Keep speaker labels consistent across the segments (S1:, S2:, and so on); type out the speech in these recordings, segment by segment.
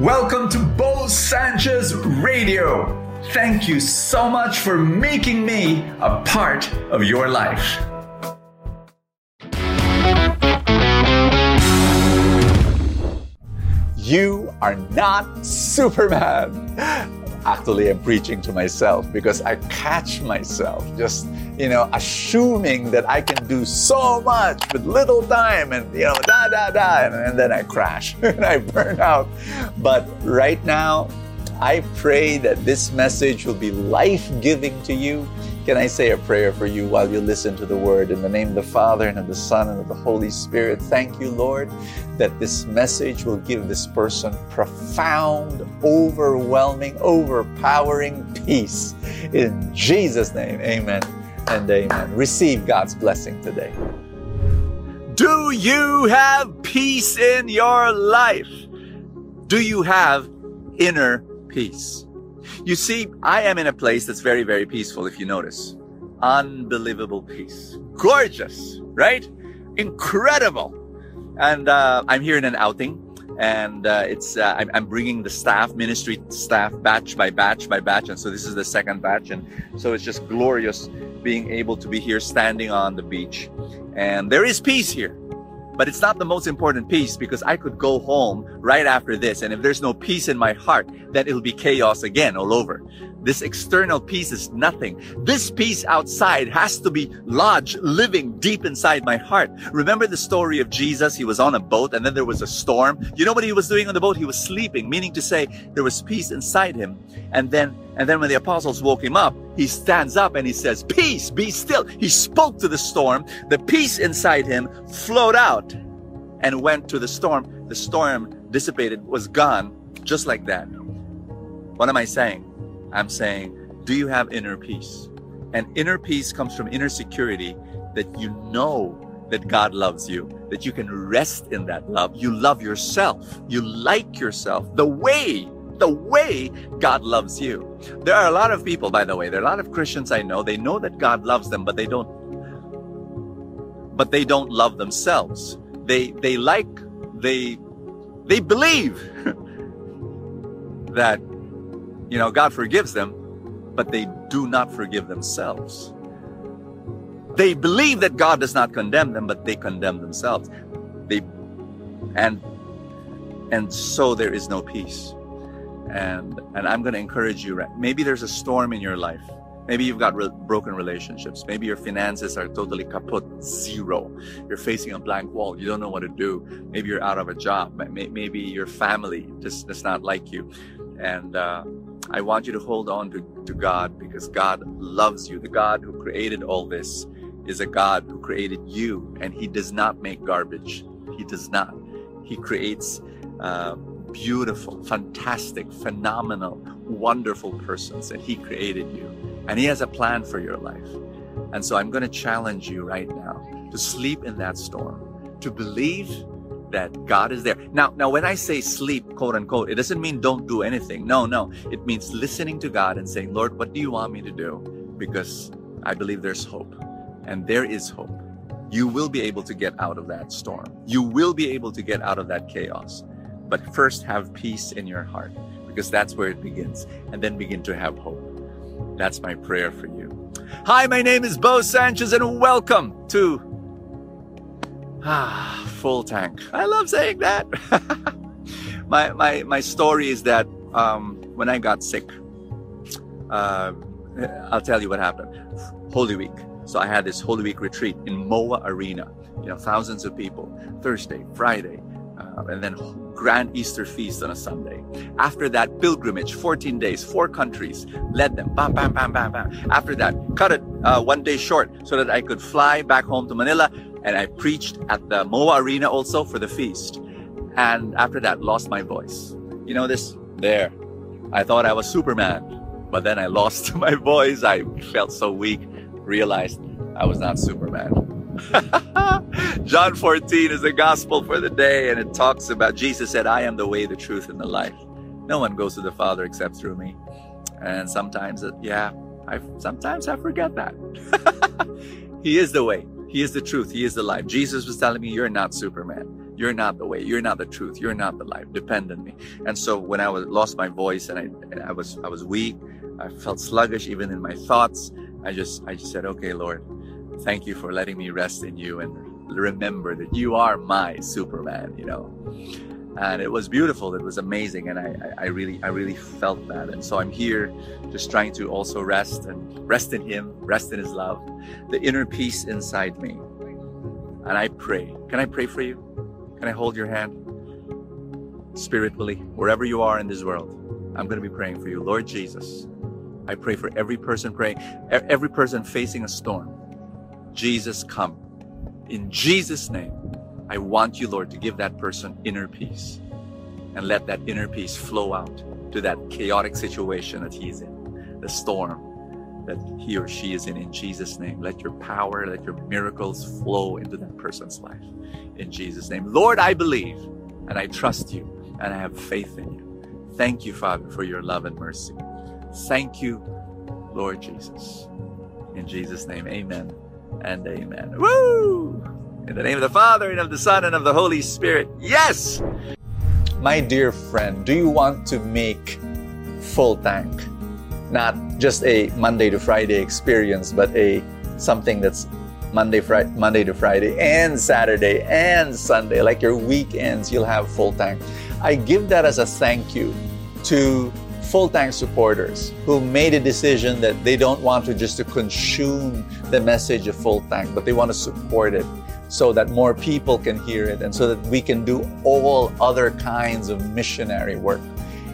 S1: Welcome to Bo Sanchez Radio. Thank you so much for making me a part of your life.
S2: You are not Superman. Actually, I'm preaching to myself because I catch myself just, you know, assuming that I can do so much with little time and, you know, da da da, and, and then I crash and I burn out. But right now, I pray that this message will be life giving to you. Can I say a prayer for you while you listen to the word? In the name of the Father, and of the Son, and of the Holy Spirit, thank you, Lord, that this message will give this person profound, overwhelming, overpowering peace. In Jesus' name, amen and amen. Receive God's blessing today.
S1: Do you have peace in your life? Do you have inner peace. You see, I am in a place that's very, very peaceful, if you notice. Unbelievable peace. Gorgeous, right? Incredible. And uh, I'm here in an outing, and uh, it's uh, I'm, I'm, bringing the staff, ministry staff, batch by batch by batch, and so this is the second batch, and so it's just glorious being able to be here, standing on the beach, and there is peace here. But it's not the most important peace because I could go home right after this. And if there's no peace in my heart, then it'll be chaos again all over. This external peace is nothing. This peace outside has to be lodged, living deep inside my heart. Remember the story of Jesus? He was on a boat and then there was a storm. You know what he was doing on the boat? He was sleeping, meaning to say there was peace inside him. And then and then when the apostles woke him up, he stands up and he says, Peace, be still. He spoke to the storm. The peace inside him flowed out and went to the storm. The storm dissipated, was gone, just like that. What am I saying? I'm saying, do you have inner peace? And inner peace comes from inner security that you know that God loves you, that you can rest in that love. You love yourself. You like yourself the way the way God loves you. There are a lot of people, by the way, there are a lot of Christians I know, they know that God loves them, but they don't but they don't love themselves. They they like they they believe that you know God forgives them, but they do not forgive themselves. They believe that God does not condemn them, but they condemn themselves. They and and so there is no peace and and i'm going to encourage you right maybe there's a storm in your life. Maybe you've got re- broken relationships. Maybe your finances are totally kaput zero. You're facing a blank wall. You don't know what to do. Maybe you're out of a job. Maybe your family just does not like you. And uh, i want you to hold on to, to god because god loves you. The god who created all this is a god who created you and he does not make garbage. He does not. He creates uh, beautiful, fantastic, phenomenal, wonderful persons, and He created you. And He has a plan for your life. And so I'm going to challenge you right now to sleep in that storm, to believe that God is there. Now, now when I say sleep, quote unquote, it doesn't mean don't do anything. No, no. It means listening to God and saying, Lord, what do you want me to do? Because I believe there's hope. And there is hope. You will be able to get out of that storm. You will be able to get out of that chaos. But first, have peace in your heart because that's where it begins. And then begin to have hope. That's my prayer for you. Hi, my name is Bo Sanchez, and welcome to ah, Full Tank. I love saying that. my, my, my story is that um, when I got sick, uh, I'll tell you what happened. Holy Week. So I had this Holy Week retreat in MOA Arena. You know, thousands of people. Thursday, Friday, uh, and then grand Easter feast on a Sunday. After that, pilgrimage, 14 days, four countries, led them, bam, bam, bam, bam, bam. After that, cut it uh, one day short so that I could fly back home to Manila. And I preached at the MOA Arena also for the feast. And after that, lost my voice. You know this? There. I thought I was Superman, but then I lost my voice. I felt so weak, realized I was not Superman. John 14 is the gospel for the day, and it talks about Jesus said, I am the way, the truth, and the life. No one goes to the Father except through me. And sometimes, uh, yeah, I sometimes I forget that. he is the way, He is the truth, He is the life. Jesus was telling me, You're not Superman. You're not the way. You're not the truth. You're not the life. Depend on me. And so when I was lost my voice and I, and I was I was weak, I felt sluggish even in my thoughts. I just I just said, okay, Lord, thank you for letting me rest in you and remember that you are my Superman. You know? And it was beautiful it was amazing and I, I, really i really felt that. And so i'm here just trying to also rest and rest in him rest in his love the inner peace inside me. And i pray can i pray for you? Can i hold your hand? Spiritually wherever you are in this world i'm going to be praying for you. Lord jesus i pray for every person praying every person facing a storm jesus come in jesus name I want you, Lord, to give that person inner peace and let that inner peace flow out to that chaotic situation that he's in, the storm that he or she is in, in Jesus' name. Let your power, let your miracles flow into that person's life in Jesus' name. Lord, I believe and I trust you and I have faith in you. Thank you, Father, for your love and mercy. Thank you, Lord Jesus. In Jesus' name, amen and amen. Woo! In the name of the Father, and of the Son, and of the Holy Spirit. Yes!
S2: My dear friend, do you want to make full tank? Not just a Monday to Friday experience, but a something that's Monday, Friday, Monday to Friday and Saturday and Sunday, like your weekends, you'll have full tank. I give that as a thank you to full tank supporters who made a decision that they don't want to just to consume the message of full tank, but they want to support it so that more people can hear it and so that we can do all other kinds of missionary work.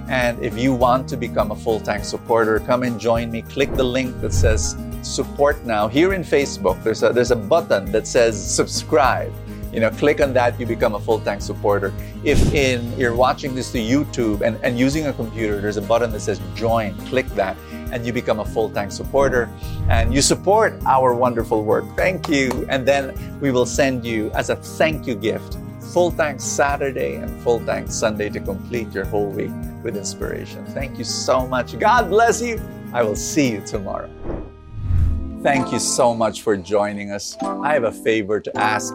S2: And if you want to become a full tank supporter, come and join me. Click the link that says support now. Here in Facebook, there's a, there's a button that says subscribe. You know, click on that, you become a full tank supporter. If in you're watching this to YouTube and, and using a computer, there's a button that says join. Click that and you become a full tank supporter and you support our wonderful work. Thank you. And then we will send you as a thank you gift full tank Saturday and full tank Sunday to complete your whole week with inspiration. Thank you so much. God bless you. I will see you tomorrow. Thank you so much for joining us. I have a favor to ask.